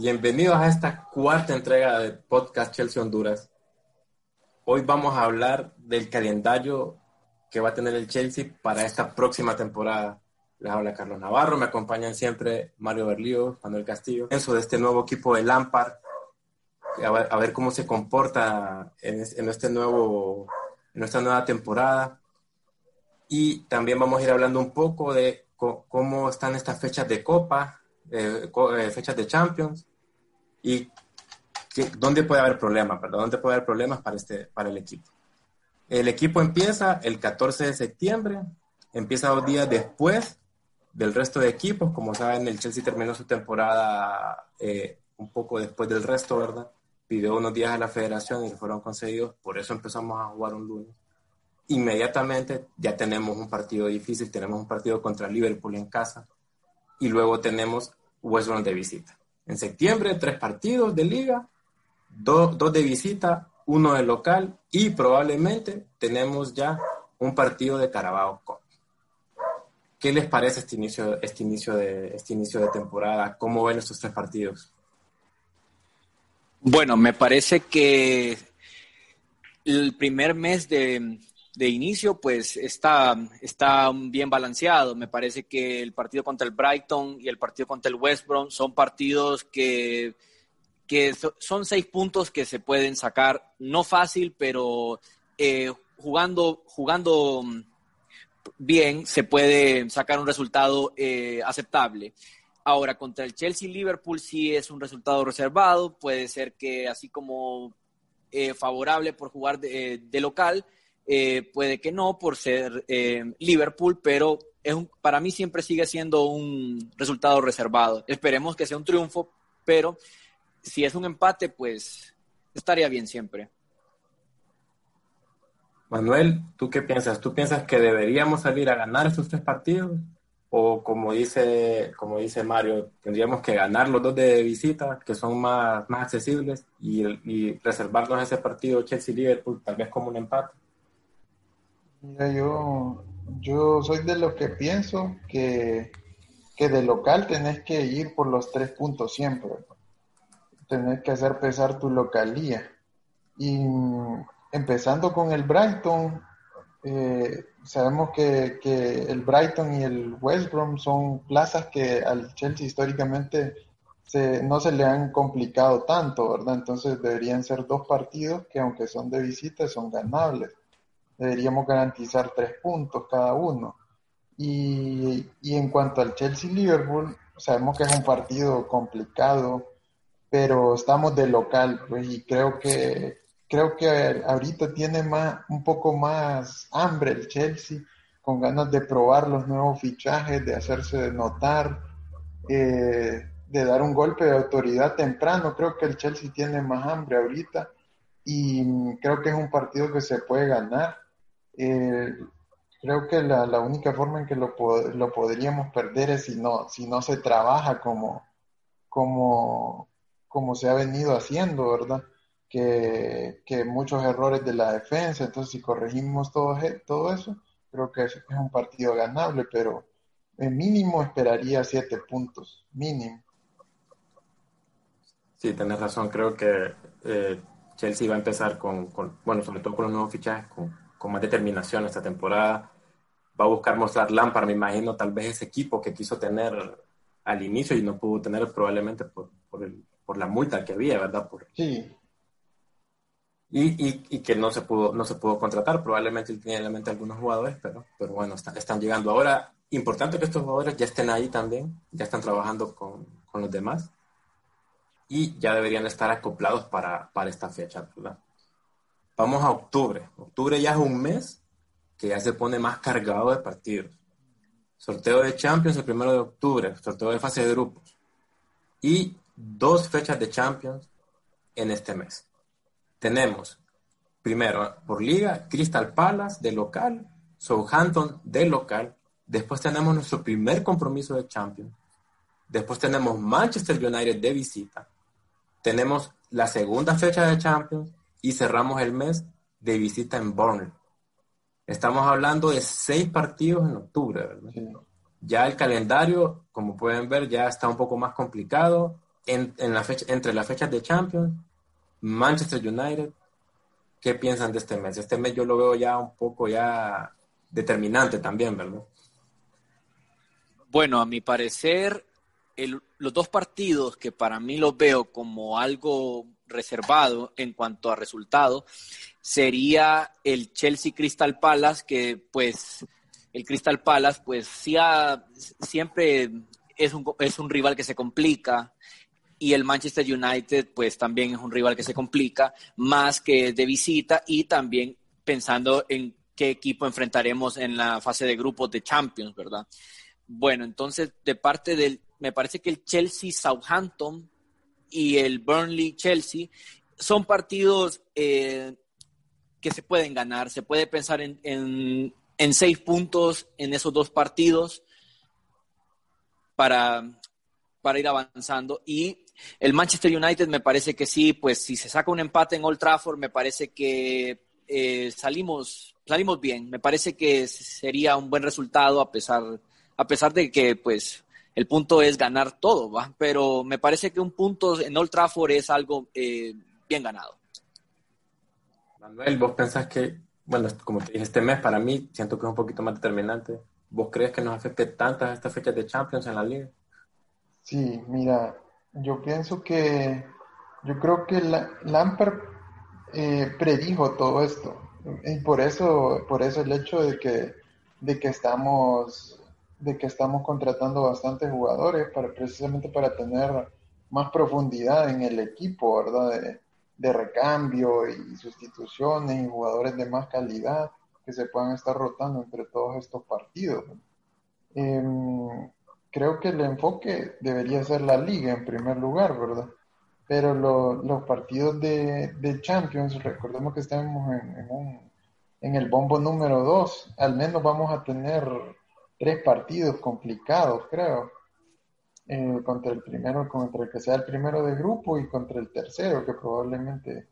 Bienvenidos a esta cuarta entrega de Podcast Chelsea Honduras. Hoy vamos a hablar del calendario que va a tener el Chelsea para esta próxima temporada. Les habla Carlos Navarro, me acompañan siempre Mario Berlío, Manuel Castillo, eso de este nuevo equipo de Lampard, a ver, cómo se comporta en, este nuevo, en esta nueva temporada. Y también vamos a ir hablando un poco de cómo están estas fechas de Copa, eh, eh, fechas de Champions y dónde puede haber problemas, ¿verdad? ¿Dónde puede haber problemas para, este, para el equipo? El equipo empieza el 14 de septiembre, empieza dos días después del resto de equipos. Como saben, el Chelsea terminó su temporada eh, un poco después del resto, ¿verdad? Pidió unos días a la federación y fueron concedidos, por eso empezamos a jugar un lunes. Inmediatamente ya tenemos un partido difícil, tenemos un partido contra Liverpool en casa y luego tenemos West Brom de visita. En septiembre, tres partidos de liga, dos, de visita, uno de local y probablemente tenemos ya un partido de Carabao Cup. ¿Qué les parece este inicio, este inicio, de, este inicio de temporada? ¿Cómo ven estos tres partidos? Bueno, me parece que el primer mes de, de inicio, pues está, está bien balanceado. Me parece que el partido contra el Brighton y el partido contra el West Brom son partidos que, que son seis puntos que se pueden sacar, no fácil, pero eh, jugando, jugando bien se puede sacar un resultado eh, aceptable. Ahora, contra el Chelsea-Liverpool sí es un resultado reservado, puede ser que así como eh, favorable por jugar de, de local, eh, puede que no por ser eh, Liverpool, pero es para mí siempre sigue siendo un resultado reservado. Esperemos que sea un triunfo, pero si es un empate, pues estaría bien siempre. Manuel, ¿tú qué piensas? ¿Tú piensas que deberíamos salir a ganar estos tres partidos? O como dice, como dice Mario, tendríamos que ganar los dos de visita, que son más, más accesibles, y, y reservarnos ese partido Chelsea-Liverpool, tal vez como un empate. Mira, yo, yo soy de los que pienso que, que de local tenés que ir por los tres puntos siempre. Tenés que hacer pesar tu localía. Y empezando con el Brighton, eh, sabemos que, que, el Brighton y el West Brom son plazas que al Chelsea históricamente se, no se le han complicado tanto, ¿verdad? Entonces deberían ser dos partidos que aunque son de visita son ganables deberíamos garantizar tres puntos cada uno. Y, en cuanto al Chelsea-Liverpool, sabemos que es un partido complicado, pero estamos de local, pues, y creo que creo que ahorita tiene más, un poco más hambre el Chelsea, con ganas de probar los nuevos fichajes, de hacerse notar, eh, de dar un golpe de autoridad temprano. Creo que el Chelsea tiene más hambre ahorita y creo que es un partido que se puede ganar. Eh, creo que la, única forma en que lo, podríamos perder es si no, si no se trabaja como, se ha venido haciendo, ¿verdad? Que, muchos errores de la defensa, entonces si corregimos todo, todo eso, creo que es, un partido ganable, pero mínimo esperaría siete puntos, mínimo. Sí, tenés razón, creo que eh, Chelsea va a empezar con, con, bueno, sobre todo con los nuevos fichajes, con con más determinación esta temporada. Va a buscar mostrar Lampard, me imagino, tal vez ese equipo que quiso tener al inicio y no pudo tener probablemente por, por, el, por la multa que había, ¿verdad? Por, sí. Y, y, y, que no se pudo no se pudo contratar. Probablemente él tenía en la mente algunos jugadores, pero, pero bueno, están llegando ahora. Importante que estos jugadores ya estén ahí también, ya están trabajando con, con los demás y ya deberían estar acoplados para, para esta fecha, ¿verdad? Vamos a octubre. Octubre ya es un mes que ya se pone más cargado de partidos. Sorteo de Champions el primero de octubre, sorteo de fase de grupos. Y dos fechas de Champions en este mes. Tenemos, primero, por liga, Crystal Palace de local, Southampton de local. Después tenemos nuestro primer compromiso de Champions. Después tenemos Manchester United de visita. Tenemos la segunda fecha de Champions y cerramos el mes de visita en Burnley. Estamos hablando de seis partidos en octubre, ¿verdad? Ya el calendario, como pueden ver, ya está un poco más complicado. en, la fecha, entre las fechas de Champions, Manchester United, ¿qué piensan de este mes? Este mes yo lo veo ya un poco ya determinante también, ¿verdad? Bueno, a mi parecer, los dos partidos que para mí los veo como algo reservado en cuanto a resultado sería el Chelsea Crystal Palace, que pues el Crystal Palace pues sí siempre es un, es un rival que se complica y el Manchester United pues también es un rival que se complica más que de visita y también pensando en qué equipo enfrentaremos en la fase de grupos de Champions, ¿verdad? Bueno, entonces de parte del, me parece que el Chelsea Southampton y el Burnley Chelsea son partidos eh, que se pueden ganar, se puede pensar en, en, seis puntos en esos dos partidos para, para ir avanzando y el Manchester United me parece que sí, pues si se saca un empate en Old Trafford, me parece que eh, salimos, salimos bien. Me parece que sería un buen resultado a pesar, a pesar de que pues el punto es ganar todo, ¿va? Pero me parece que un punto en Old Trafford es algo eh, bien ganado. Manuel, ¿vos pensás que, bueno, como te dije, este mes para mí siento que es un poquito más determinante? ¿Vos crees que nos afecte tantas estas fechas de Champions en la liga? Sí, mira, yo pienso que, yo creo que la, Lampard eh, predijo todo esto. Y por eso, por eso el hecho de que, de que estamos, de que estamos contratando bastantes jugadores para, precisamente para tener más profundidad en el equipo, ¿verdad? De, recambio y sustituciones y jugadores de más calidad que se puedan estar rotando entre todos estos partidos. Em, creo que el enfoque debería ser la liga en primer lugar, ¿verdad? pero los partidos de, Champions, recordemos que estamos en, el bombo número 2, al menos vamos a tener tres partidos complicados, creo, eh, contra el primero, contra el que sea el primero de grupo y contra el tercero, que probablemente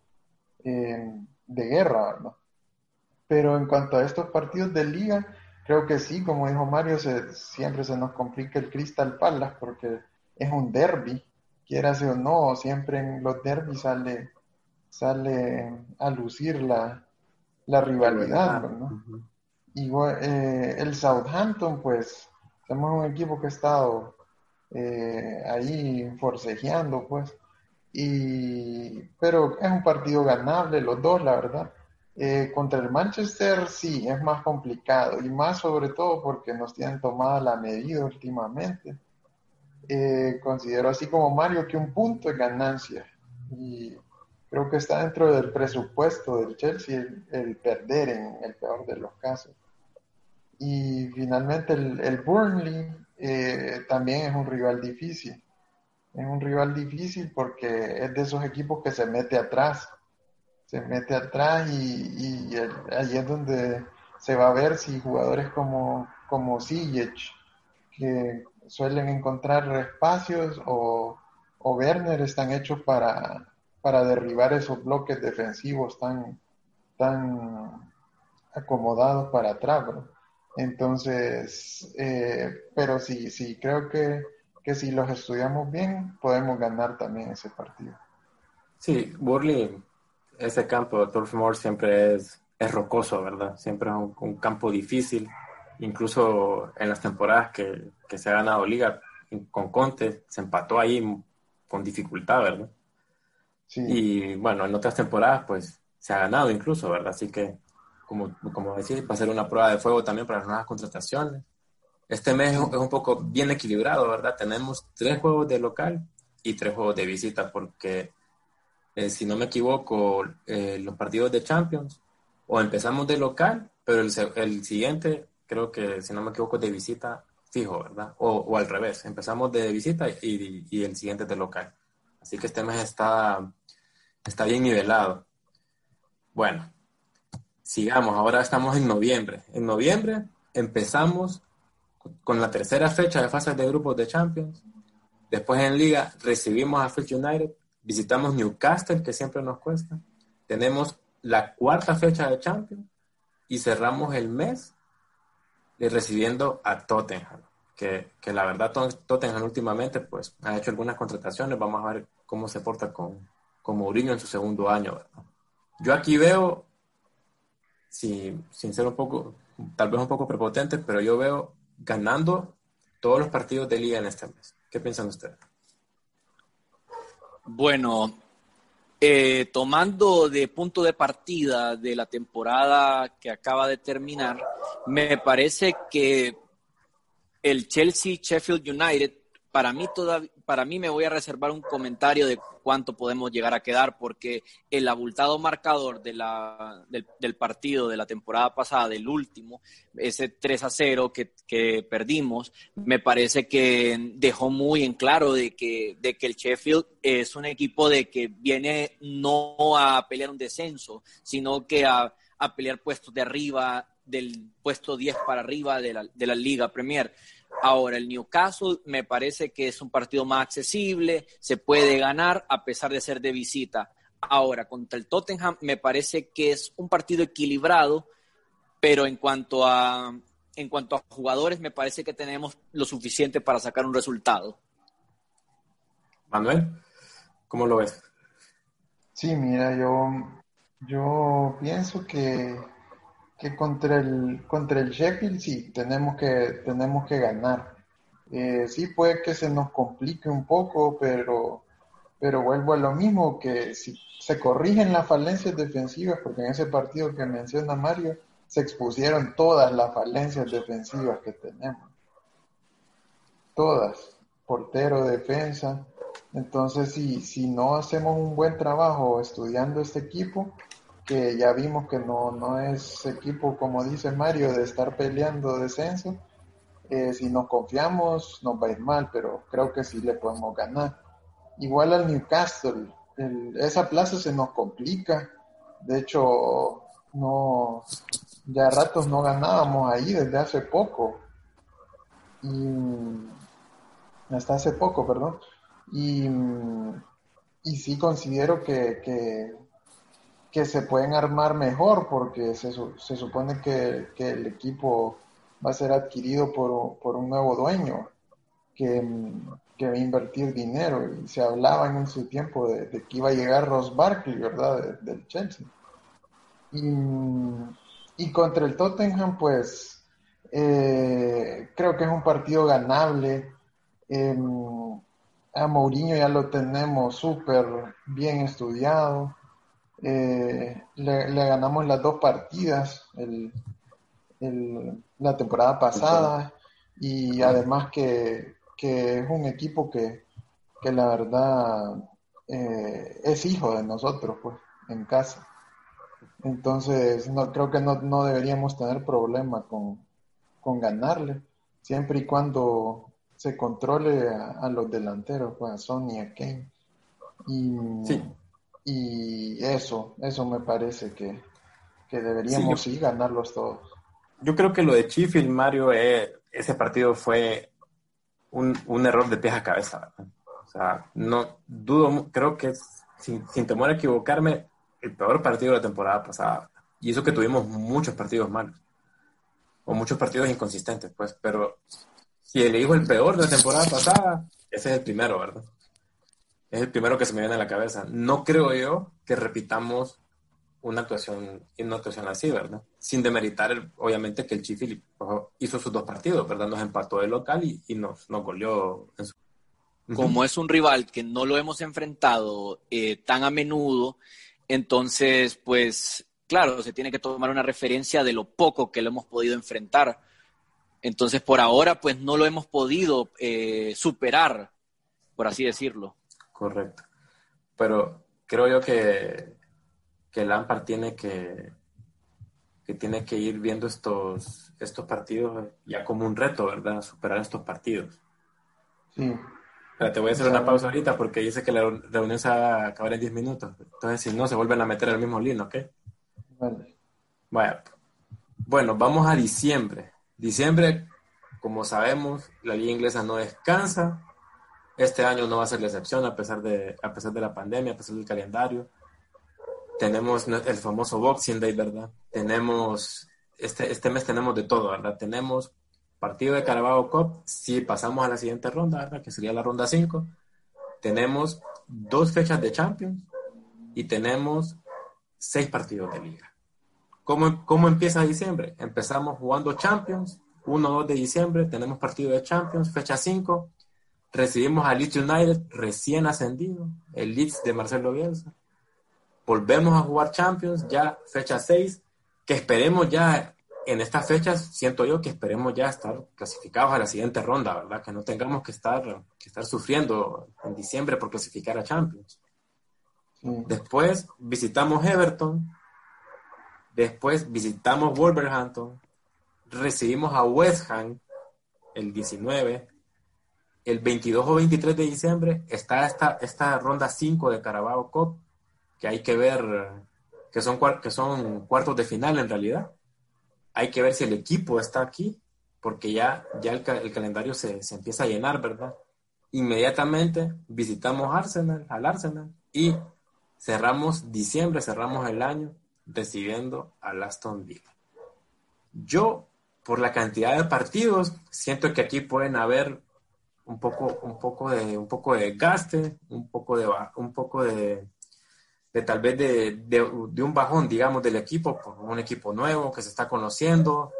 eh, de guerra, ¿no? Pero en cuanto a estos partidos de liga, creo que sí, como dijo Mario, siempre se nos complica el Crystal Palace porque es un derby quieras o no, siempre en los derbis sale, sale a lucir la, rivalidad, ¿no? Igual, eh, el Southampton, pues, somos un equipo que ha estado eh, ahí forcejeando, pues, y, pero es un partido ganable los dos, la verdad. Eh, contra el Manchester sí, es más complicado, y más sobre todo porque nos tienen tomada la medida últimamente eh, considero así como Mario que un punto es ganancia. Y creo que está dentro del presupuesto del Chelsea el, perder en el peor de los casos. Y finalmente el, Burnley eh, también es un rival difícil. Es un rival difícil porque es de esos equipos que se mete atrás. Se mete atrás y, ahí es donde se va a ver si jugadores como, como que suelen encontrar espacios o, o Werner están hechos para, para derribar esos bloques defensivos tan, tan acomodados para atrás. Entonces, eh, pero sí, sí, creo que, que si los estudiamos bien, podemos ganar también ese partido. Sí, Burley, ese campo, Turf Moor siempre es, es rocoso, ¿verdad? Siempre es un campo difícil incluso en las temporadas que, se ha ganado liga con Conte, se empató ahí con dificultad, ¿verdad? Y bueno, en otras temporadas pues se ha ganado incluso, ¿verdad? Así que, como, como decís, va a ser una prueba de fuego también para las nuevas contrataciones. Este mes es un poco bien equilibrado, ¿verdad? Tenemos tres juegos de local y tres juegos de visita, porque eh, si no me equivoco, eh, los partidos de Champions, o empezamos de local, pero el, el siguiente creo que, si no me equivoco, de visita fijo, ¿verdad? O, al revés, empezamos de visita y, y, el siguiente de local. Así que este mes está, está bien nivelado. Bueno, sigamos, ahora estamos en noviembre. En noviembre empezamos con la tercera fecha de fases de grupos de Champions. Después en Liga recibimos a Field United, visitamos Newcastle, que siempre nos cuesta. Tenemos la cuarta fecha de Champions y cerramos el mes recibiendo a Tottenham. que, que la verdad Tottenham últimamente pues ha hecho algunas contrataciones. Vamos a ver cómo se porta con, con Mourinho en su segundo año. Yo aquí veo, sin ser un poco, tal vez un poco prepotente, pero yo veo ganando todos los partidos de liga en este mes. ¿Qué piensan ustedes? Bueno, eh, tomando de punto de partida de la temporada que acaba de terminar, me parece que el Chelsea Sheffield United, para mí, para mí me voy a reservar un comentario de cuánto podemos llegar a quedar, porque el abultado marcador de la, del, partido de la temporada pasada, del último, ese 3 a 0 que, que, perdimos, me parece que dejó muy en claro de que, de que el Sheffield es un equipo de que viene no a pelear un descenso, sino que a, a pelear puestos de arriba, del puesto 10 para arriba de la, de la Liga Premier. Ahora, el Newcastle me parece que es un partido más accesible, se puede ganar a pesar de ser de visita. Ahora, contra el Tottenham me parece que es un partido equilibrado, pero en cuanto a, en cuanto a jugadores me parece que tenemos lo suficiente para sacar un resultado. Manuel, ¿cómo lo ves? Sí, mira, yo, yo pienso que que contra el, contra el Sheffield sí, tenemos que, tenemos que ganar. Eh, sí puede que se nos complique un poco, pero, pero vuelvo a lo mismo, que si se corrigen las falencias defensivas, porque en ese partido que menciona Mario, se expusieron todas las falencias defensivas que tenemos. Todas. Portero, defensa. Entonces, si, si no hacemos un buen trabajo estudiando este equipo, que ya vimos que no, no es equipo, como dice Mario, de estar peleando descenso. Eh, si nos confiamos, nos va a ir mal, pero creo que sí le podemos ganar. Igual al Newcastle, esa plaza se nos complica. De hecho, no, ya ratos no ganábamos ahí desde hace poco. Hasta hace poco, perdón. Y, y sí considero que que se pueden armar mejor porque se, se supone que, el equipo va a ser adquirido por, por un nuevo dueño que, que, va a invertir dinero y se hablaba en su tiempo de, que iba a llegar Ross Barkley, ¿verdad? del Chelsea. Y, y, contra el Tottenham, pues eh, creo que es un partido ganable. Em, a Mourinho ya lo tenemos súper bien estudiado. Eh, le, ganamos las dos partidas el, la temporada pasada y además que, es un equipo que, la verdad eh, es hijo de nosotros pues en casa. Entonces no creo que no, deberíamos tener problema con, ganarle siempre y cuando se controle a, los delanteros pues a Sony a Kane. Y sí y eso, eso me parece que, deberíamos sí, ganarlos todos. Yo creo que lo de Chifield, Mario, eh, ese partido fue un, error de pies a cabeza. O sea, no dudo, creo que sin, sin temor a equivocarme, el peor partido de la temporada pasada. Y eso que tuvimos muchos partidos malos. O muchos partidos inconsistentes, pues. Pero si elijo el peor de la temporada pasada, ese es el primero, ¿verdad? Es el primero que se me viene a la cabeza. No creo yo que repitamos una actuación, una actuación así, ¿verdad? Sin demeritar, obviamente, que el Chifi hizo sus dos partidos, ¿verdad? Nos empató de local y, nos, nos goleó. Como es un rival que no lo hemos enfrentado eh, tan a menudo, entonces, pues, claro, se tiene que tomar una referencia de lo poco que lo hemos podido enfrentar. Entonces, por ahora, pues, no lo hemos podido eh, superar, por así decirlo. Correcto. Pero creo yo que, que Lampard tiene que, que tiene que ir viendo estos, estos partidos ya como un reto, ¿verdad? Superar estos partidos. Sí. te voy a hacer una pausa ahorita porque dice que la reunión se va a acabar en 10 minutos. Entonces, si no, se vuelven a meter al mismo lino, ¿ok? Vale. Bueno, bueno, vamos a diciembre. Diciembre, como sabemos, la liga inglesa no descansa. Este año no va a ser la excepción a pesar de, a pesar de la pandemia, a pesar del calendario. Tenemos el famoso Boxing Day, ¿verdad? Tenemos, este, este mes tenemos de todo, ¿verdad? Tenemos partido de Carabao Cup, si pasamos a la siguiente ronda, que sería la ronda 5, tenemos dos fechas de Champions y tenemos seis partidos de liga. ¿Cómo, ¿Cómo, empieza diciembre? Empezamos jugando Champions, 1-2 de diciembre, tenemos partido de Champions, fecha 5, recibimos a Leeds United recién ascendido, el Leeds de Marcelo Bielsa. Volvemos a jugar Champions, ya fecha 6, que esperemos ya en estas fechas, siento yo que esperemos ya estar clasificados a la siguiente ronda, ¿verdad? Que no tengamos que estar, que estar sufriendo en diciembre por clasificar a Champions. Después visitamos Everton, después visitamos Wolverhampton, recibimos a West Ham el 19, el 22 o 23 de diciembre está esta, esta ronda 5 de Carabao Cup, que hay que ver, que son, que son cuartos de final en realidad. Hay que ver si el equipo está aquí, porque ya, ya el, el calendario se, se, empieza a llenar, ¿verdad? Inmediatamente visitamos Arsenal, al Arsenal y cerramos diciembre, cerramos el año recibiendo al Aston Villa. Yo, por la cantidad de partidos, siento que aquí pueden haber un poco, un poco de, un poco de gaste, un poco de, un poco de, de tal vez de, de, un bajón, digamos, del equipo, por un equipo nuevo que se está conociendo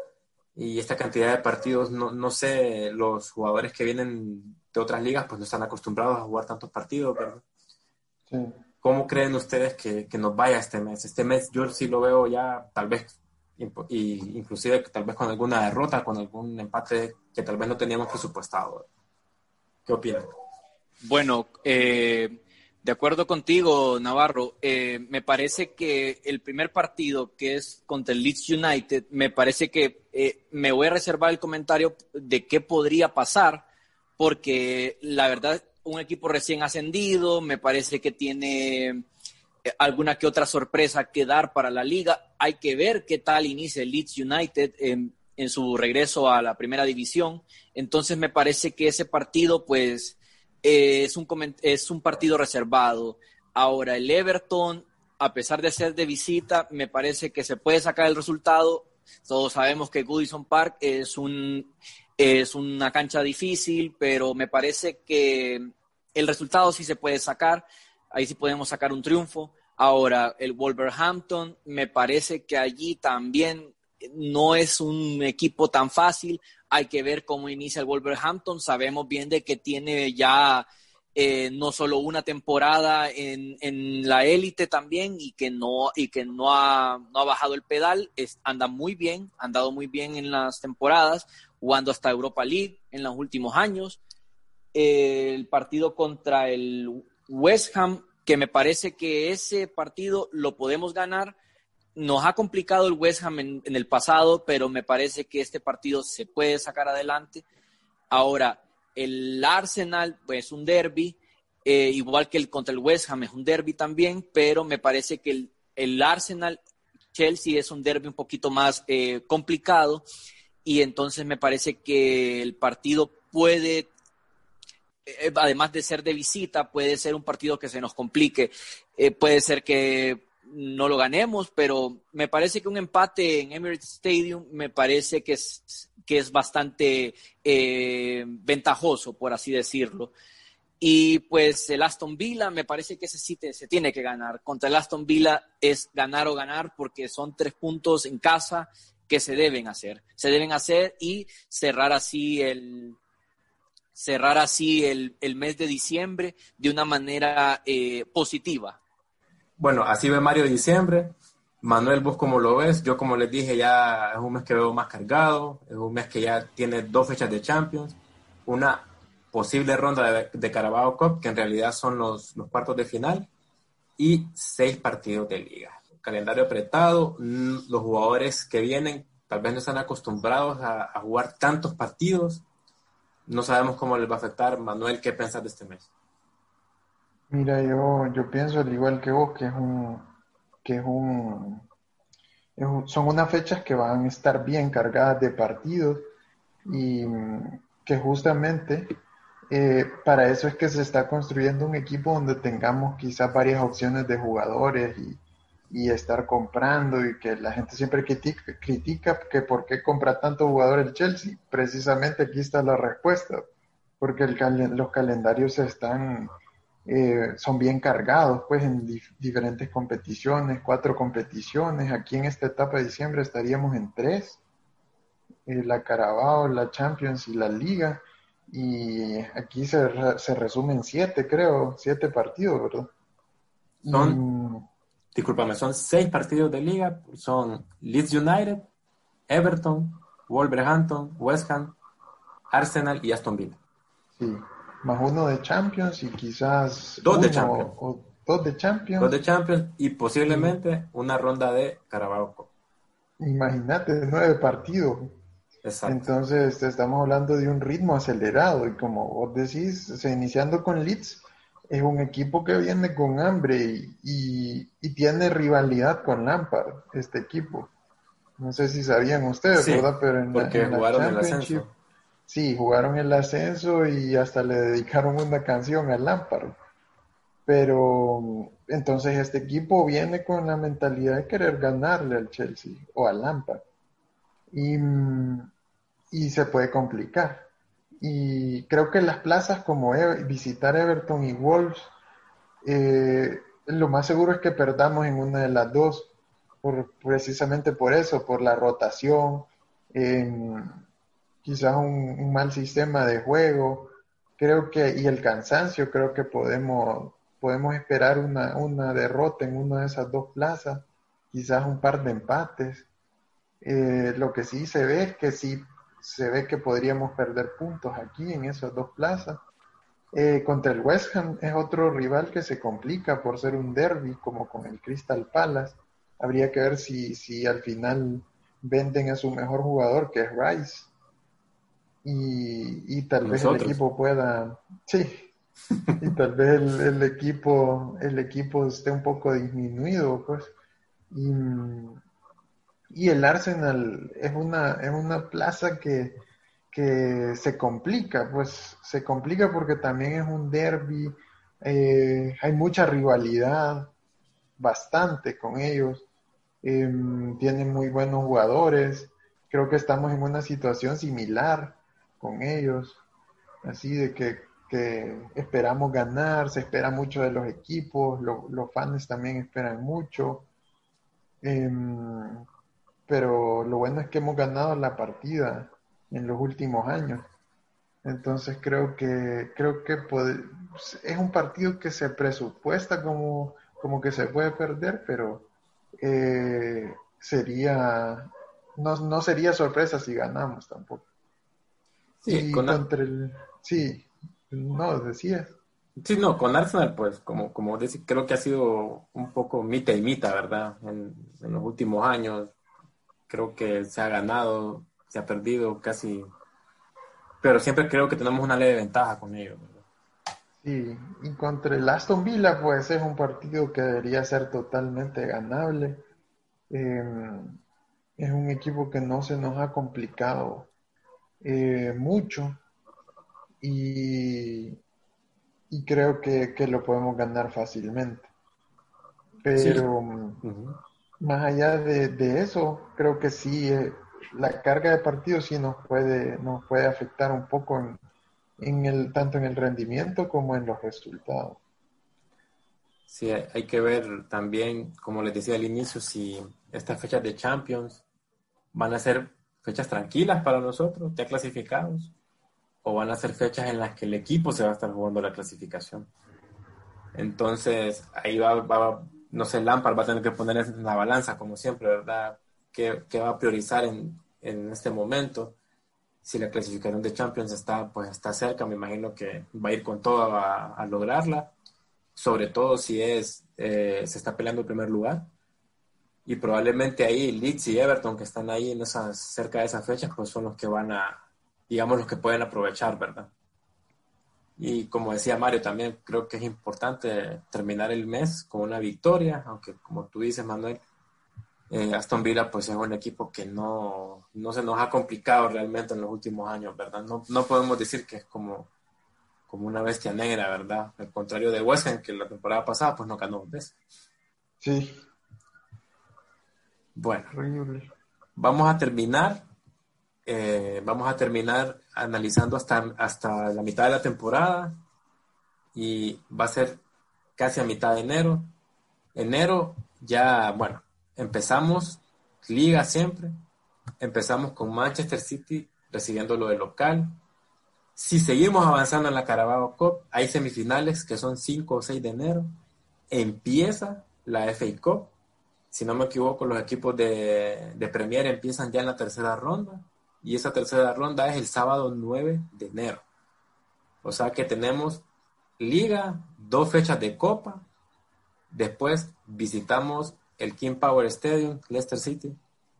y esta cantidad de partidos, no, no sé, los jugadores que vienen de otras ligas pues no están acostumbrados a jugar tantos partidos, ¿verdad? Sí. ¿Cómo creen ustedes que, que, nos vaya este mes? Este mes yo sí lo veo ya tal vez, y inclusive tal vez con alguna derrota, con algún empate que tal vez no teníamos presupuestado. ¿Qué opinan? Bueno, eh, de acuerdo contigo, Navarro, eh, me parece que el primer partido, que es contra el Leeds United, me parece que eh, me voy a reservar el comentario de qué podría pasar, porque la verdad, un equipo recién ascendido, me parece que tiene eh, alguna que otra sorpresa que dar para la liga. Hay que ver qué tal inicia el Leeds United en, en su regreso a la primera división. Entonces me parece que ese partido, pues, eh, es, un, es un partido reservado. Ahora, el Everton, a pesar de ser de visita, me parece que se puede sacar el resultado. Todos sabemos que Goodison Park es, un, es una cancha difícil, pero me parece que el resultado sí se puede sacar. Ahí sí podemos sacar un triunfo. Ahora, el Wolverhampton, me parece que allí también no es un equipo tan fácil. Hay que ver cómo inicia el Wolverhampton. Sabemos bien de que tiene ya eh, no solo una temporada en, en la élite también y que no, y que no ha, no ha bajado el pedal. Es, anda muy bien, ha andado muy bien en las temporadas, jugando hasta Europa League en los últimos años. El partido contra el West Ham, que me parece que ese partido lo podemos ganar nos ha complicado el West Ham en, el pasado, pero me parece que este partido se puede sacar adelante. Ahora, el Arsenal, pues es un derby, eh, igual que el contra el West Ham es un derby también, pero me parece que el, el Arsenal Chelsea es un derby un poquito más eh, complicado y entonces me parece que el partido puede eh, además de ser de visita, puede ser un partido que se nos complique. puede ser que no lo ganemos, pero me parece que un empate en Emirates Stadium me parece que es, que es bastante eh, ventajoso, por así decirlo. Y pues el Aston Villa, me parece que ese sí se tiene que ganar. Contra el Aston Villa es ganar o ganar porque son tres puntos en casa que se deben hacer. Se deben hacer y cerrar así el, cerrar así el, el mes de diciembre de una manera eh, positiva bueno, así ve Mario diciembre. Manuel, vos como lo ves, yo como les dije, ya es un mes que veo más cargado, es un mes que ya tiene dos fechas de Champions, una posible ronda de, de Carabao Cup, que en realidad son los, cuartos de final, y seis partidos de liga. Calendario apretado, mm, los jugadores que vienen tal vez no están acostumbrados a, jugar tantos partidos, no sabemos cómo les va a afectar. Manuel, ¿qué piensas de este mes? Mira, yo, yo pienso al igual que vos, que es un, que es un, son unas fechas que van a estar bien cargadas de partidos y que justamente eh, para eso es que se está construyendo un equipo donde tengamos quizás varias opciones de jugadores y, y estar comprando y que la gente siempre critica, critica que por qué compra tanto jugador el Chelsea. Precisamente aquí está la respuesta, porque el los calendarios están, eh, son bien cargados pues en diferentes competiciones, cuatro competiciones. Aquí en esta etapa de diciembre estaríamos en tres, eh, la Carabao, la Champions y la Liga. Y aquí se, se resumen siete, creo, siete partidos, ¿verdad? Son, discúlpame, son seis partidos de liga, son Leeds United, Everton, Wolverhampton, West Ham, Arsenal y Aston Villa. Sí, más uno de Champions y quizás dos de Champions. O, dos de Champions. Dos de Champions y posiblemente una ronda de Carabao. Imagínate, nueve partidos. Exacto. Entonces estamos hablando de un ritmo acelerado y como vos decís, iniciando con Leeds, es un equipo que viene con hambre y, tiene rivalidad con Lampard, este equipo. No sé si sabían ustedes, ¿verdad? Pero en porque jugaron el ascenso. Sí, jugaron el ascenso y hasta le dedicaron una canción a Lampard. Pero entonces este equipo viene con la mentalidad de querer ganarle al Chelsea o al Lampard. Y, y se puede complicar. Y creo que las plazas como visitar Everton y Wolves, eh, lo más seguro es que perdamos en una de las dos, por, precisamente por eso, por la rotación, quizás un, mal sistema de juego, creo que, y el cansancio, creo que podemos, podemos esperar una, una derrota en una de esas dos plazas, quizás un par de empates. Eh, lo que sí se ve es que sí se ve que podríamos perder puntos aquí en esas dos plazas. Eh, contra el West Ham es otro rival que se complica por ser un derby, como con el Crystal Palace. Habría que ver si, si al final venden a su mejor jugador, que es Rice. Y, tal vez el equipo pueda. Sí. y tal vez el, el, equipo, el equipo esté un poco disminuido, pues. Y, y el Arsenal es una, es una plaza que, se complica, pues se complica porque también es un derby, eh, hay mucha rivalidad, bastante con ellos, em, tienen muy buenos jugadores, creo que estamos en una situación similar con ellos, así de que, esperamos ganar, se espera mucho de los equipos, los fans también esperan mucho. Em, pero lo bueno es que hemos ganado la partida en los últimos años. Entonces creo que creo que es un partido que se presupuesta como, como que se puede perder, pero eh, sería no, no, sería sorpresa si ganamos tampoco. Sí, con el, sí, no decías. Sí, no, con Arsenal, pues, como, como decir, creo que ha sido un poco mita y mita, ¿verdad? En, en los últimos años creo que se ha ganado, se ha perdido casi, pero siempre creo que tenemos una leve ventaja con ellos. Sí, y contra el Aston Villa, pues es un partido que debería ser totalmente ganable. Em, es un equipo que no se nos ha complicado eh, mucho y, y creo que, lo podemos ganar fácilmente. Pero más allá de, eso, creo que sí, eh, la carga de partido sí nos puede, nos puede afectar un poco en, el, tanto en el rendimiento como en los resultados. Sí, hay que ver también, como les decía al inicio, si estas fechas de Champions van a ser fechas tranquilas para nosotros, ya clasificados, o van a ser fechas en las que el equipo se va a estar jugando la clasificación. Entonces, ahí va, va, no sé, Lampard va a tener que poner en la balanza, como siempre, ¿verdad? ¿Qué, va a priorizar en, este momento? Si la clasificación de Champions está, pues, está cerca, me imagino que va a ir con todo a, lograrla, sobre todo si es, eh, se está peleando el primer lugar. Y probablemente ahí Leeds y Everton, que están ahí en esas, cerca de esas fechas, pues son los que van a, digamos, los que pueden aprovechar, ¿verdad? Y como decía Mario, también creo que es importante terminar el mes con una victoria, aunque como tú dices, Manuel, eh, Aston Villa pues es un equipo que no, no, se nos ha complicado realmente en los últimos años, ¿verdad? No, no podemos decir que es como, como una bestia negra, ¿verdad? Al contrario de West Ham, que la temporada pasada pues no ganó un veces. Sí, Bueno, vamos a terminar. Eh, vamos a terminar analizando hasta, hasta la mitad de la temporada y va a ser casi a mitad de enero. Enero ya, bueno, empezamos liga siempre. Empezamos con Manchester City recibiendo lo de local. Si seguimos avanzando en la Carabao Cup, hay semifinales que son 5 o 6 de enero. Empieza la FA Cup. Si no me equivoco, los equipos de, Premier empiezan ya en la tercera ronda. Y esa tercera ronda es el sábado 9 de enero. O sea que tenemos liga, dos fechas de copa. Después visitamos el King Power Stadium, Leicester City.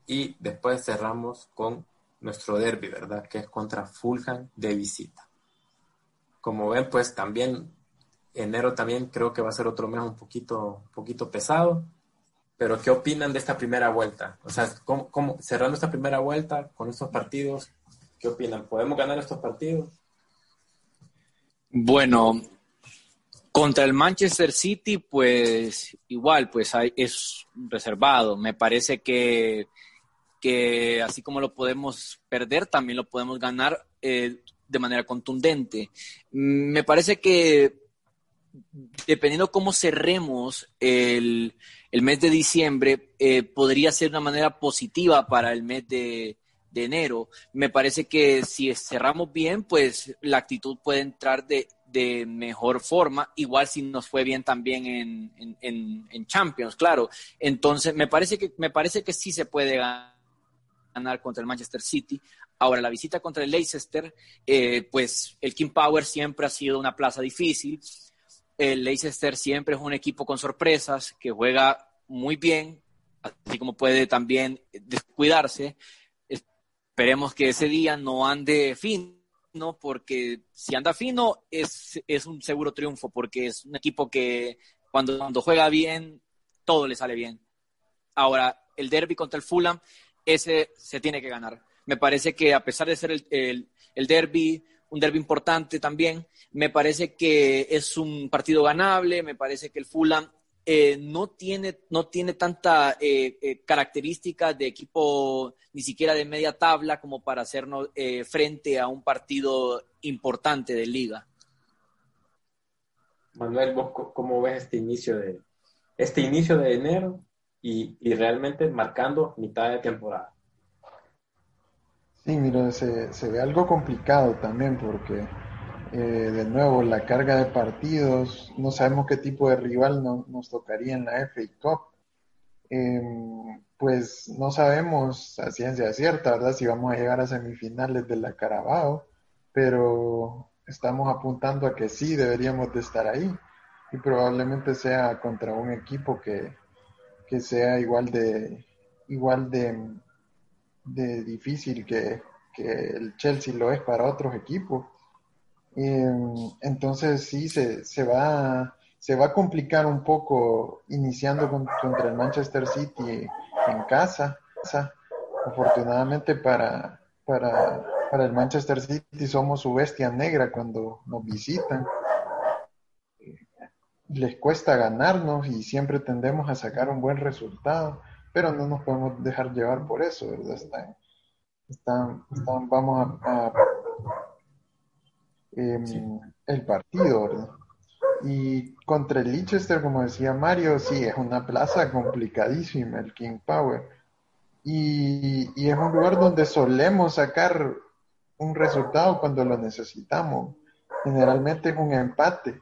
Y después cerramos con nuestro derby, ¿verdad? Que es contra Fulham de visita. Como ven, pues también enero también creo que va a ser otro mes un poquito, un poquito pesado. Pero ¿qué opinan de esta primera vuelta? O sea, ¿cómo, cerrando esta primera vuelta con estos partidos, ¿qué opinan? ¿Podemos ganar estos partidos? Bueno, contra el Manchester City, pues igual, pues es reservado. Me parece que que así como lo podemos perder, también lo podemos ganar eh, de manera contundente. Mm, me parece que dependiendo cómo cerremos el, mes de diciembre, eh, podría ser una manera positiva para el mes de, enero. Me parece que si cerramos bien, pues la actitud puede entrar de, mejor forma, igual si nos fue bien también en, en, Champions, claro. Entonces, me parece que, me parece que sí se puede ganar contra el Manchester City. Ahora, la visita contra el Leicester, eh, pues el King Power siempre ha sido una plaza difícil. El Leicester siempre es un equipo con sorpresas, que juega muy bien, así como puede también descuidarse. Esperemos que ese día no ande fino, porque si anda fino es, es un seguro triunfo, porque es un equipo que cuando, cuando juega bien, todo le sale bien. Ahora, el derby contra el Fulham ese se tiene que ganar. Me parece que a pesar de ser el, el, derby, un derby importante también, me parece que es un partido ganable, me parece que el Fulham eh, no, tiene, no tiene tanta eh, eh, característica de equipo ni siquiera de media tabla como para hacernos frente a un partido importante de liga. Manuel, ¿vos cómo ves este inicio de, este inicio de enero y, realmente marcando mitad de temporada. Sí, mira, se, se ve algo complicado también porque, eh, de nuevo, la carga de partidos, no sabemos qué tipo de rival nos tocaría en la FA Cup. Em, pues no sabemos a ciencia cierta, ¿verdad? Si vamos a llegar a semifinales de la Carabao, pero estamos apuntando a que sí deberíamos de estar ahí y probablemente sea contra un equipo que, que sea igual de igual de, de difícil que, el Chelsea lo es para otros equipos. Em, entonces sí se, se, va se va a complicar un poco iniciando contra el Manchester City en casa. Afortunadamente para, para, para el Manchester City somos su bestia negra cuando nos visitan les cuesta ganarnos y siempre tendemos a sacar un buen resultado, pero no nos podemos dejar llevar por eso, ¿verdad? Están, están, vamos a, em, el partido, ¿verdad? Y contra el Leicester, como decía Mario, sí, es una plaza complicadísima, el King Power. Y, y es un lugar donde solemos sacar un resultado cuando lo necesitamos. Generalmente es un empate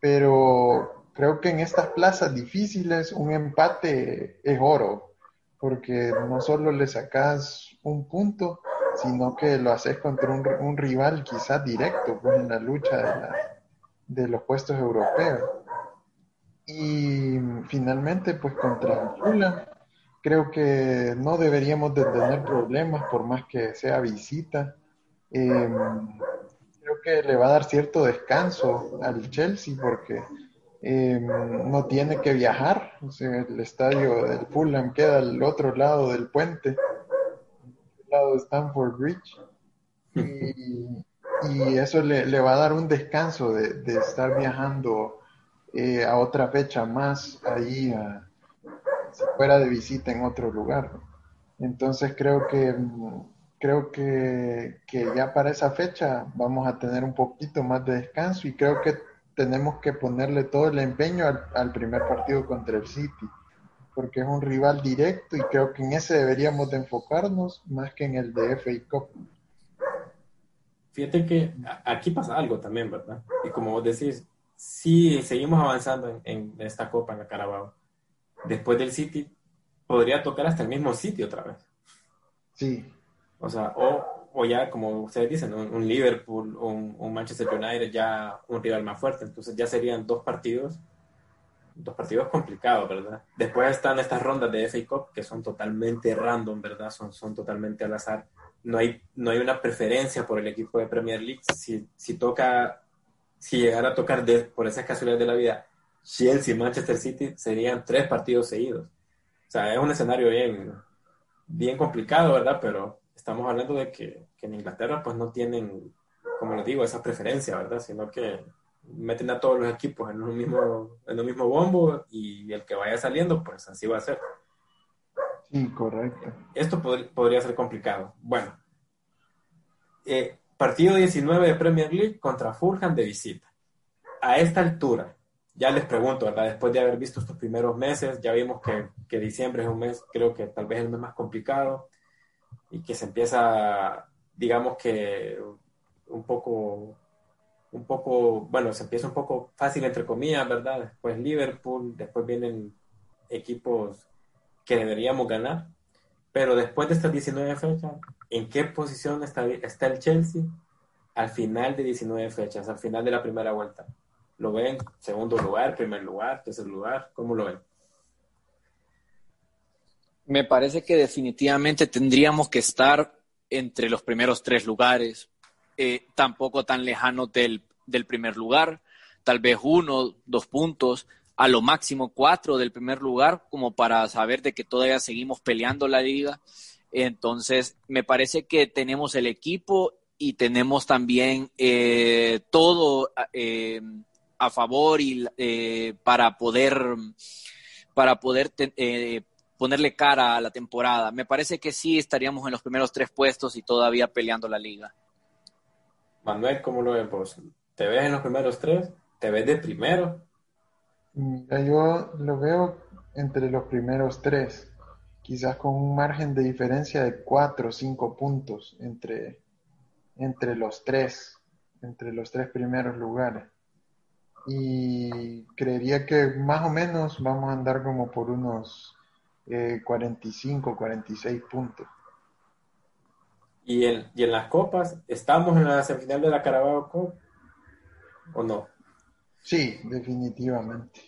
pero creo que en estas plazas difíciles un empate es oro, porque no solo le sacas un punto, sino que lo haces contra un, rival quizás directo pues, en la lucha de, los puestos europeos. Y finalmente, pues contra Fulham, creo que no deberíamos de tener problemas por más que sea visita. Eh, que le va a dar cierto descanso al Chelsea porque em, no tiene que viajar. el estadio del Fulham queda al otro lado del puente, al lado de Stamford Bridge. Y, eso le, va a dar un descanso de, estar viajando eh, a otra fecha más ahí fuera de visita en otro lugar. Entonces creo que creo que, que, ya para esa fecha vamos a tener un poquito más de descanso y creo que tenemos que ponerle todo el empeño al, al, primer partido contra el City, porque es un rival directo y creo que en ese deberíamos de enfocarnos más que en el de FA Cup. Fíjate que aquí pasa algo también, ¿verdad? Y como vos decís, si seguimos avanzando en, en esta Copa, en la Carabao, después del City, podría tocar hasta el mismo sitio otra vez. Sí, o sea, o, o ya, como ustedes dicen, un, un Liverpool, un, un, Manchester United, ya un rival más fuerte. Entonces ya serían dos partidos, dos partidos complicados, ¿verdad? Después están estas rondas de FA Cup que son totalmente random, ¿verdad? Son, son totalmente al azar. No hay, no hay una preferencia por el equipo de Premier League. Si, si toca, si llegara a tocar de, por esas casualidades de la vida, Chelsea y Manchester City serían tres partidos seguidos. O sea, es un escenario bien, bien complicado, ¿verdad? Pero estamos hablando de que, que, en Inglaterra pues no tienen, como les digo, esa preferencia, ¿verdad? Sino que meten a todos los equipos en un mismo, en un mismo bombo y el que vaya saliendo, pues así va a ser. Sí, correcto. Esto pod podría ser complicado. Bueno, eh, partido 19 de Premier League contra Fulham de visita. A esta altura, ya les pregunto, ¿verdad? Después de haber visto estos primeros meses, ya vimos que, que diciembre es un mes, creo que tal vez el mes más complicado y que se empieza, digamos que un poco, un poco, bueno, se empieza un poco fácil entre comillas, ¿verdad? Después Liverpool, después vienen equipos que deberíamos ganar, pero después de estas 19 fechas, ¿en qué posición está, está el Chelsea al final de 19 fechas, al final de la primera vuelta? ¿Lo ven segundo lugar, primer lugar, tercer lugar? ¿Cómo lo ven? Me parece que definitivamente tendríamos que estar entre los primeros tres lugares, eh, tampoco tan lejano del, del, primer lugar, tal vez uno, dos puntos, a lo máximo cuatro del primer lugar, como para saber de que todavía seguimos peleando la liga. Entonces, me parece que tenemos el equipo y tenemos también eh, todo eh, a favor y eh, para poder para poder eh, ponerle cara a la temporada. Me parece que sí estaríamos en los primeros tres puestos y todavía peleando la liga. Manuel, ¿cómo lo ves vos? ¿Te ves en los primeros tres? ¿Te ves de primero? Yo lo veo entre los primeros tres, quizás con un margen de diferencia de cuatro o cinco puntos entre, entre los tres, entre los tres primeros lugares. Y creería que más o menos vamos a andar como por unos eh, 45, 46 puntos. ¿Y en, ¿Y en las copas? ¿Estamos en la semifinal de la Carabao Cup o no? Sí, definitivamente.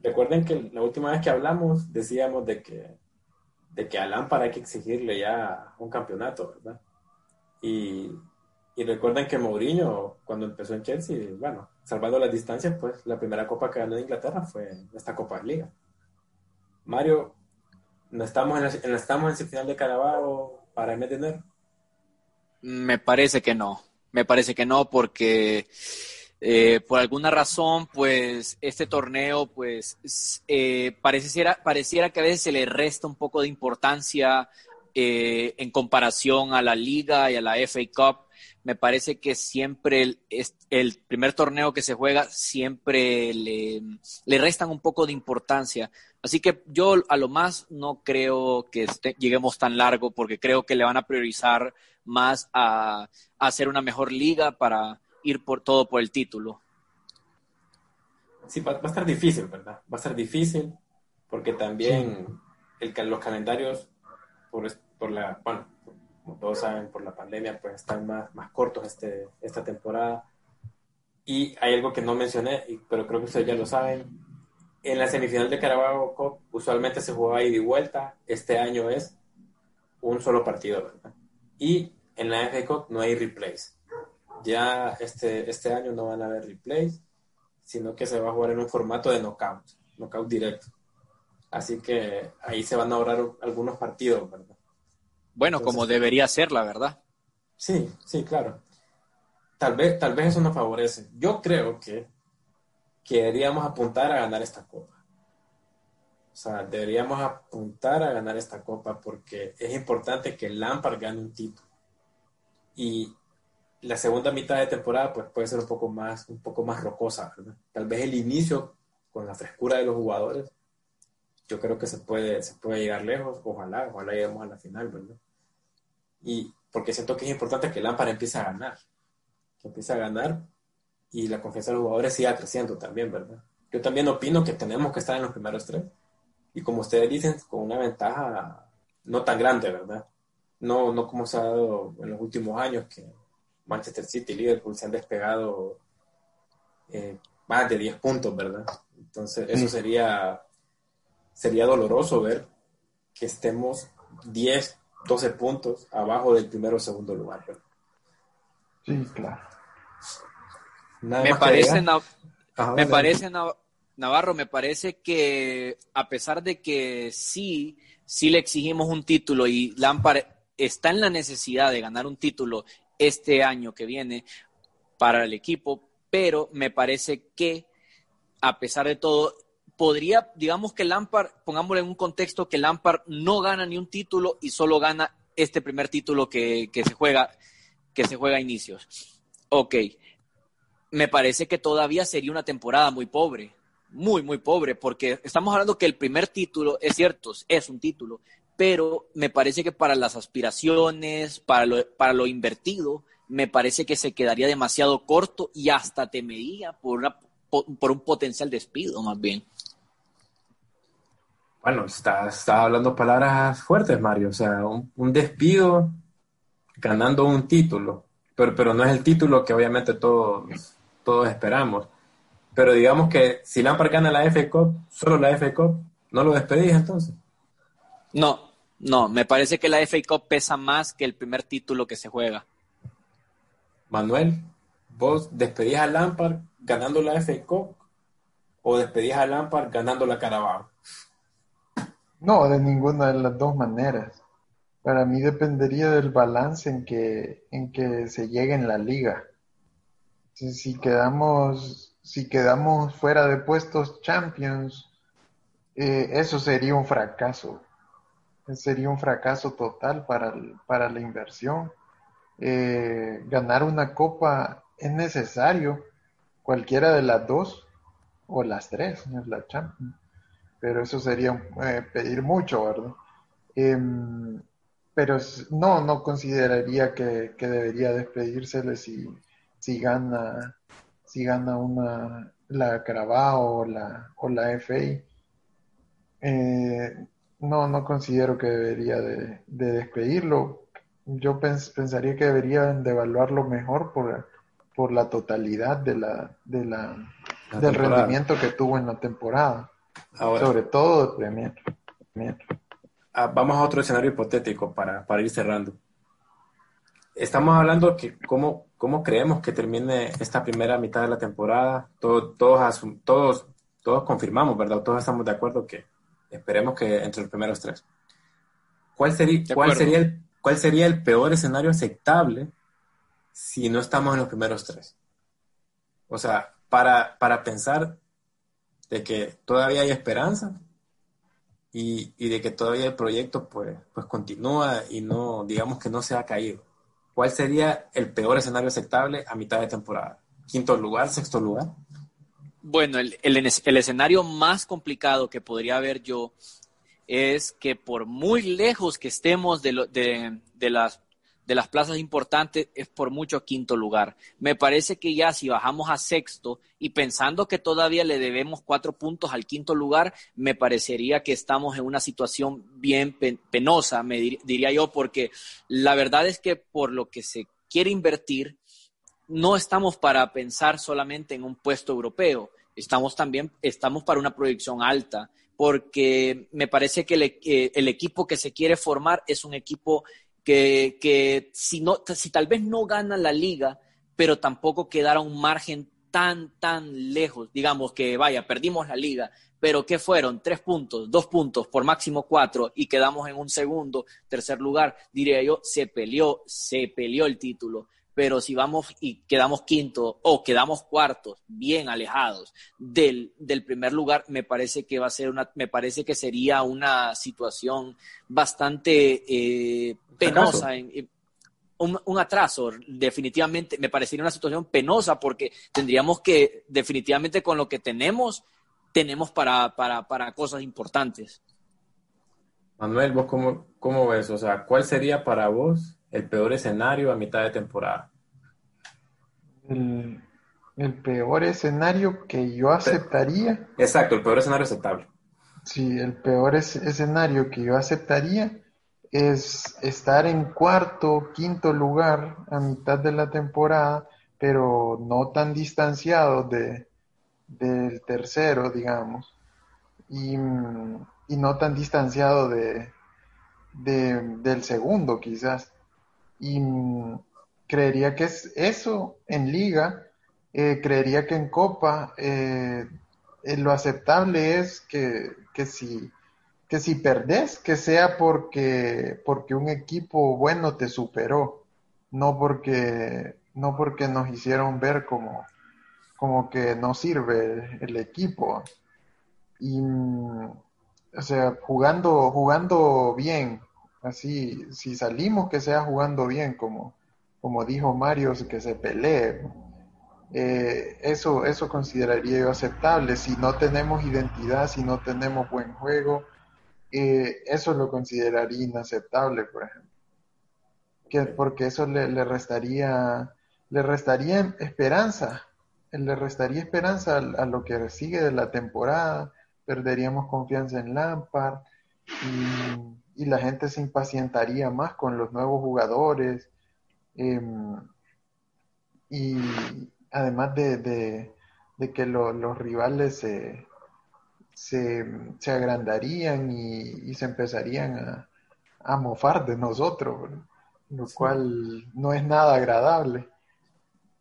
Recuerden que la última vez que hablamos decíamos de que, de que a Lampard hay que exigirle ya un campeonato, ¿verdad? Y, y recuerden que Mourinho, cuando empezó en Chelsea, bueno, salvando las distancias, pues la primera copa que ganó en Inglaterra fue esta Copa de Liga. Mario, ¿no estamos en, la, estamos en final de Carabao para el? Me parece que no. Me parece que no porque eh, por alguna razón, pues este torneo, pues eh, pareciera, pareciera que a veces se le resta un poco de importancia eh, en comparación a la liga y a la FA Cup me parece que siempre el, el, primer torneo que se juega siempre le, le, restan un poco de importancia. Así que yo a lo más no creo que este, lleguemos tan largo porque creo que le van a priorizar más a, a, hacer una mejor liga para ir por todo por el título. Sí, va, va a estar difícil, ¿verdad? Va a estar difícil porque también sí. el, los calendarios por, por la, bueno, como todos saben, por la pandemia, pues están más, más cortos este, esta temporada. Y hay algo que no mencioné, pero creo que ustedes ya lo saben. En la semifinal de Carabao Cup usualmente se jugaba ida y vuelta. Este año es un solo partido, ¿verdad? Y en la FA Cup no hay replays. Ya este, este año no van a haber replays, sino que se va a jugar en un formato de knockout, knockout directo. Así que ahí se van a ahorrar algunos partidos, ¿verdad? Bueno, Entonces, como debería ser, la verdad. Sí, sí, claro. Tal vez, tal vez eso nos favorece. Yo creo que, que deberíamos apuntar a ganar esta copa. O sea, deberíamos apuntar a ganar esta copa porque es importante que Lampard gane un título. Y la segunda mitad de temporada pues puede ser un poco más, un poco más rocosa, ¿verdad? Tal vez el inicio con la frescura de los jugadores, yo creo que se puede, se puede llegar lejos, ojalá, ojalá lleguemos a la final, ¿verdad? Y porque siento que es importante que Lampard empiece a ganar, que empiece a ganar y la confianza de los jugadores siga creciendo también, ¿verdad? Yo también opino que tenemos que estar en los primeros tres y como ustedes dicen, con una ventaja no tan grande, ¿verdad? No, no como se ha dado en los últimos años, que Manchester City y Liverpool se han despegado eh, más de 10 puntos, ¿verdad? Entonces, eso sería, sería doloroso ver que estemos 10, 12 puntos abajo del primero o segundo lugar. ¿verdad? Sí, claro. Me parece, me parece, Navarro, me parece que a pesar de que sí, sí le exigimos un título y Lampard está en la necesidad de ganar un título este año que viene para el equipo, pero me parece que a pesar de todo, podría, digamos que Lampard, pongámosle en un contexto que Lampard no gana ni un título y solo gana este primer título que, que se juega, que se juega a inicios. Ok, me parece que todavía sería una temporada muy pobre, muy, muy pobre, porque estamos hablando que el primer título, es cierto, es un título, pero me parece que para las aspiraciones, para lo, para lo invertido, me parece que se quedaría demasiado corto y hasta temería por, una, por, un potencial despido, más bien. Bueno, está, está hablando palabras fuertes, Mario. O sea, un, despido ganando un título, pero, pero no es el título que obviamente todos, todos esperamos. Pero digamos que si Lampard gana la F Cup, solo la F Cup, ¿no lo despedís entonces? No, no, me parece que la FA Cup pesa más que el primer título que se juega. Manuel, ¿vos despedís a Lampard ganando la FA Cup o despedís a Lampard ganando la Carabao? No, de ninguna de las dos maneras. Para mí dependería del balance en que, en que se llegue en la liga. Si, quedamos, si quedamos fuera de puestos champions, eh, eso sería un fracaso sería un fracaso total para, para la inversión. Eh, ganar una copa es necesario, cualquiera de las dos o las tres, no la Champions. Pero eso sería eh, pedir mucho, ¿verdad? Em, pero no, no consideraría que, debería despedírsele si, si gana si gana una la Carabao o la, o la FA. Eh, no, no considero que debería de, despedirlo. Yo pensaría que deberían de evaluarlo mejor por, por la totalidad de la, de la, del rendimiento que tuvo en la temporada. sobre todo de Premier. Ah, vamos a otro escenario hipotético para, para ir cerrando. Estamos hablando que cómo, cómo creemos que termine esta primera mitad de la temporada. todos, todos, todos confirmamos, ¿verdad? Todos estamos de acuerdo que Esperemos que entre los primeros tres. ¿Cuál sería, cuál sería, el, cuál sería el peor escenario aceptable si no estamos en los primeros tres? O sea, para, para pensar de que todavía hay esperanza y, de que todavía el proyecto pues, pues continúa y no, digamos que no se ha caído. ¿Cuál sería el peor escenario aceptable a mitad de temporada? ¿Quinto lugar, sexto lugar? Bueno, el, el, escenario más complicado que podría haber yo es que por muy lejos que estemos de, de, de, las, de las plazas importantes, es por mucho quinto lugar. Me parece que ya si bajamos a sexto y pensando que todavía le debemos cuatro puntos al quinto lugar, me parecería que estamos en una situación bien penosa, me diría yo, porque la verdad es que por lo que se quiere invertir, no estamos para pensar solamente en un puesto europeo, estamos también, estamos para una proyección alta, porque me parece que el, eh, equipo que se quiere formar es un equipo que, si, no, si tal vez no gana la liga, pero tampoco quedara un margen tan, tan lejos, digamos que vaya, perdimos la liga, pero ¿qué fueron? Tres puntos, dos puntos, por máximo cuatro, y quedamos en un segundo, tercer lugar, diría yo, se peleó, se peleó el título pero si vamos y quedamos quinto o quedamos cuartos, bien alejados del, del, primer lugar, me parece que va a ser una, me parece que sería una situación bastante eh, penosa en, un, un, atraso, definitivamente, me parecería una situación penosa porque tendríamos que, definitivamente con lo que tenemos, tenemos para, para, para cosas importantes. Manuel, ¿vos cómo, cómo ves? O sea, ¿cuál sería para vos el peor escenario a mitad de temporada? El, el peor escenario que yo aceptaría. Exacto, el peor escenario aceptable. Sí, el peor es, escenario que yo aceptaría es estar en cuarto, quinto lugar a mitad de la temporada, pero no tan distanciado de, del tercero, digamos, y, y no tan distanciado de, de, del segundo, quizás. Y creería que es eso en liga, eh, creería que en copa eh, eh, lo aceptable es que, que si que si perdés, que sea porque, porque un equipo bueno te superó, no porque, no porque nos hicieron ver como, como que no sirve el, equipo. Y, o sea, jugando, jugando bien, así, si salimos que sea jugando bien, como, como dijo Mario, que se pelee. Eh, eso, eso consideraría yo aceptable. Si no tenemos identidad, si no tenemos buen juego, eh, eso lo consideraría inaceptable, por ejemplo. Que, porque eso le, restaría, le restaría esperanza, le restaría esperanza a, lo que sigue de la temporada, perderíamos confianza en Lampard y, la gente se impacientaría más con los nuevos jugadores. Em, y además de, que los rivales se se, se agrandarían y, se empezarían a, a, mofar de nosotros, lo cual no es nada agradable.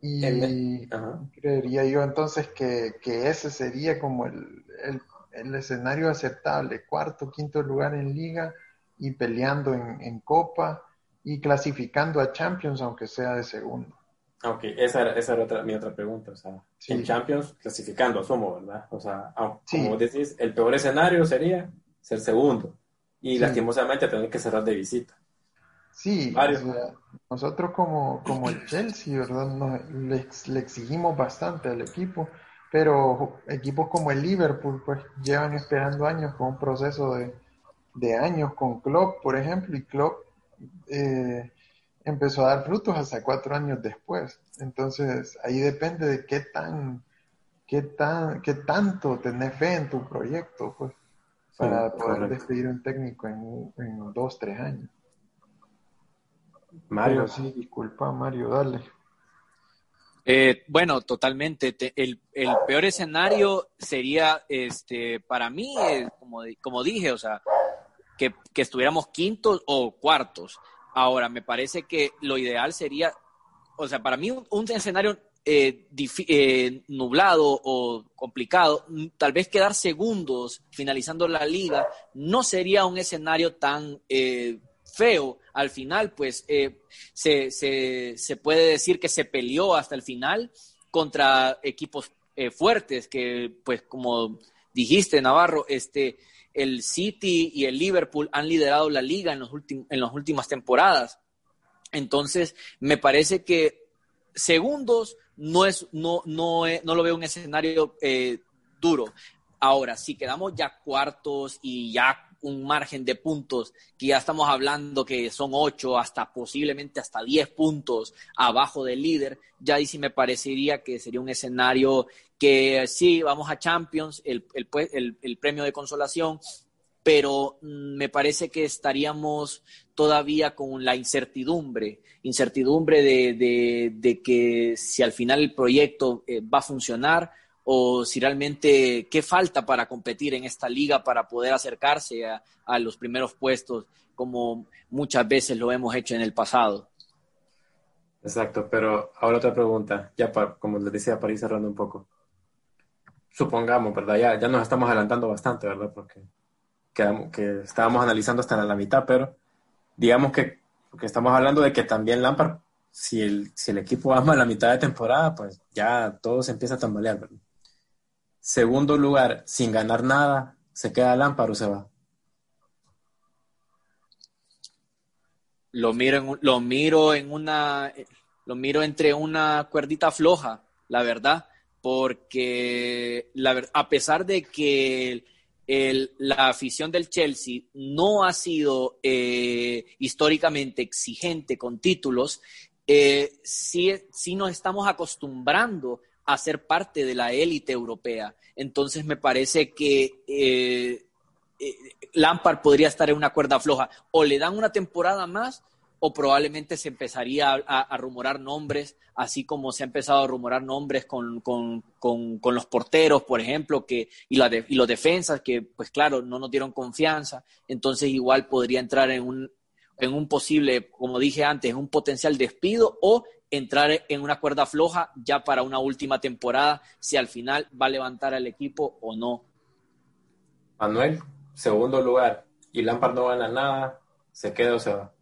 Y creería yo entonces que, que ese sería como el, el, el, escenario aceptable, cuarto, quinto lugar en liga y peleando en, en copa y clasificando a Champions aunque sea de segundo. Ok, esa era, esa era otra, mi otra pregunta. O sea, en Champions clasificando asumo, ¿verdad? O sea, como decís, el peor escenario sería ser segundo y lastimosamente tener que cerrar de visita. Sí, nosotros como, como el Chelsea, ¿verdad? le, exigimos bastante al equipo, pero equipos como el Liverpool pues llevan esperando años con un proceso de, de años con Klopp, por ejemplo, y Klopp eh, empezó a dar frutos hasta cuatro años después. Entonces, ahí depende de qué tan, qué tan, qué tanto tenés fe en tu proyecto, pues, para poder despedir un técnico en, en, dos, tres años. Mario. sí, disculpa, Mario, dale. Eh, bueno, totalmente. el, el, peor escenario sería, este, para mí, eh, como, como dije, o sea, que, que estuviéramos quintos o cuartos. Ahora, me parece que lo ideal sería, o sea, para mí un, escenario eh, eh, nublado o complicado, tal vez quedar segundos finalizando la liga no sería un escenario tan eh, feo. Al final, pues se, se, puede decir que se peleó hasta el final contra equipos fuertes que, pues como dijiste, Navarro, este, el City y el Liverpool han liderado la liga en, los en las últimas temporadas. Entonces, me parece que segundos no, es, no, no, no lo veo un escenario eh, duro. Ahora, si quedamos ya cuartos y ya un margen de puntos, que ya estamos hablando que son ocho, hasta posiblemente hasta diez puntos abajo del líder, ya ahí sí me parecería que sería un escenario que sí, vamos a Champions, el, el, el, premio de consolación, pero mm, me parece que estaríamos todavía con la incertidumbre, incertidumbre de, de, de que si al final el proyecto eh, va a funcionar o si realmente qué falta para competir en esta liga para poder acercarse a, los primeros puestos como muchas veces lo hemos hecho en el pasado. Exacto, pero ahora otra pregunta, ya como les decía, para ir cerrando un poco supongamos, ¿verdad? Ya, ya nos estamos adelantando bastante, ¿verdad? Porque quedamos, que estábamos analizando hasta la mitad, pero digamos que, que estamos hablando de que también Lampard si el, si el equipo ama la mitad de temporada, pues ya todo se empieza a tambalear, ¿verdad? Segundo lugar, sin ganar nada, ¿se queda Lampard o se va? Lo miro en, lo miro en una lo miro entre una cuerdita floja, la verdad, porque la, a pesar de que la afición del Chelsea no ha sido eh, históricamente exigente con títulos, eh, sí, sí, nos estamos acostumbrando a ser parte de la élite europea. Entonces me parece que eh, Lampard podría estar en una cuerda floja. O le dan una temporada más o probablemente se empezaría a, rumorar nombres, así como se ha empezado a rumorar nombres con, los porteros, por ejemplo, que, y, y los defensas, que pues claro, no nos dieron confianza, entonces igual podría entrar en un, en un posible, como dije antes, un potencial despido o entrar en una cuerda floja ya para una última temporada, si al final va a levantar al equipo o no. Manuel, segundo lugar, y Lampard no gana nada, ¿se queda o se va?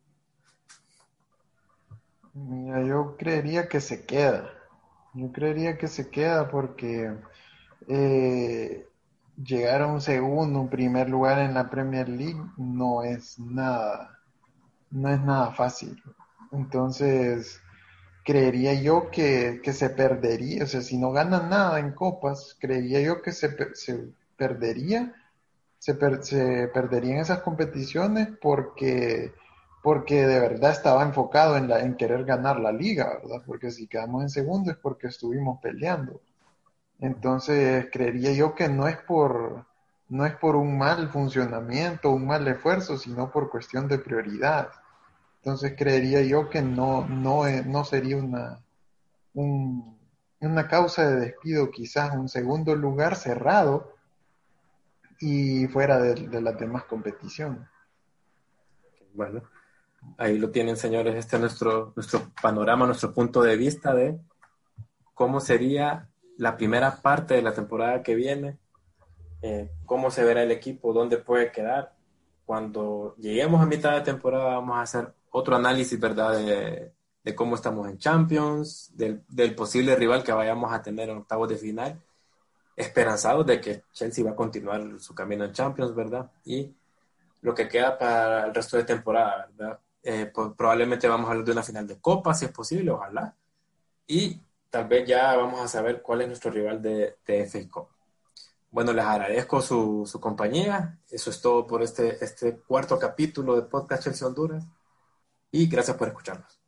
Mira, yo creería que se queda. Yo creería que se queda porque eh, llegar a un segundo, un primer lugar en la Premier League no es nada, no es nada fácil. Entonces, creería yo que, se perdería, o sea, si no ganan nada en copas, creería yo que se, se perdería, se, se perderían esas competiciones porque porque de verdad estaba enfocado en, la, en querer ganar la liga, ¿verdad? Porque si quedamos en segundo es porque estuvimos peleando. Entonces, creería yo que no es por, no es por un mal funcionamiento, un mal esfuerzo, sino por cuestión de prioridad. Entonces, creería yo que no, no, no sería una, una causa de despido, quizás un segundo lugar cerrado y fuera de, de las demás competiciones. Bueno, Ahí lo tienen, señores. Este es nuestro, nuestro panorama, nuestro punto de vista de cómo sería la primera parte de la temporada que viene, eh, cómo se verá el equipo, dónde puede quedar. Cuando lleguemos a mitad de temporada vamos a hacer otro análisis, ¿verdad? De, de cómo estamos en Champions, del, del, posible rival que vayamos a tener en octavos de final, esperanzados de que Chelsea va a continuar su camino en Champions, ¿verdad? Y lo que queda para el resto de temporada, ¿verdad? Eh, pues, probablemente vamos a hablar de una final de Copa, si es posible, ojalá. Y tal vez ya vamos a saber cuál es nuestro rival de, de FA Bueno, les agradezco su, su, compañía. Eso es todo por este, este cuarto capítulo de Podcast Chelsea Honduras. Y gracias por escucharnos.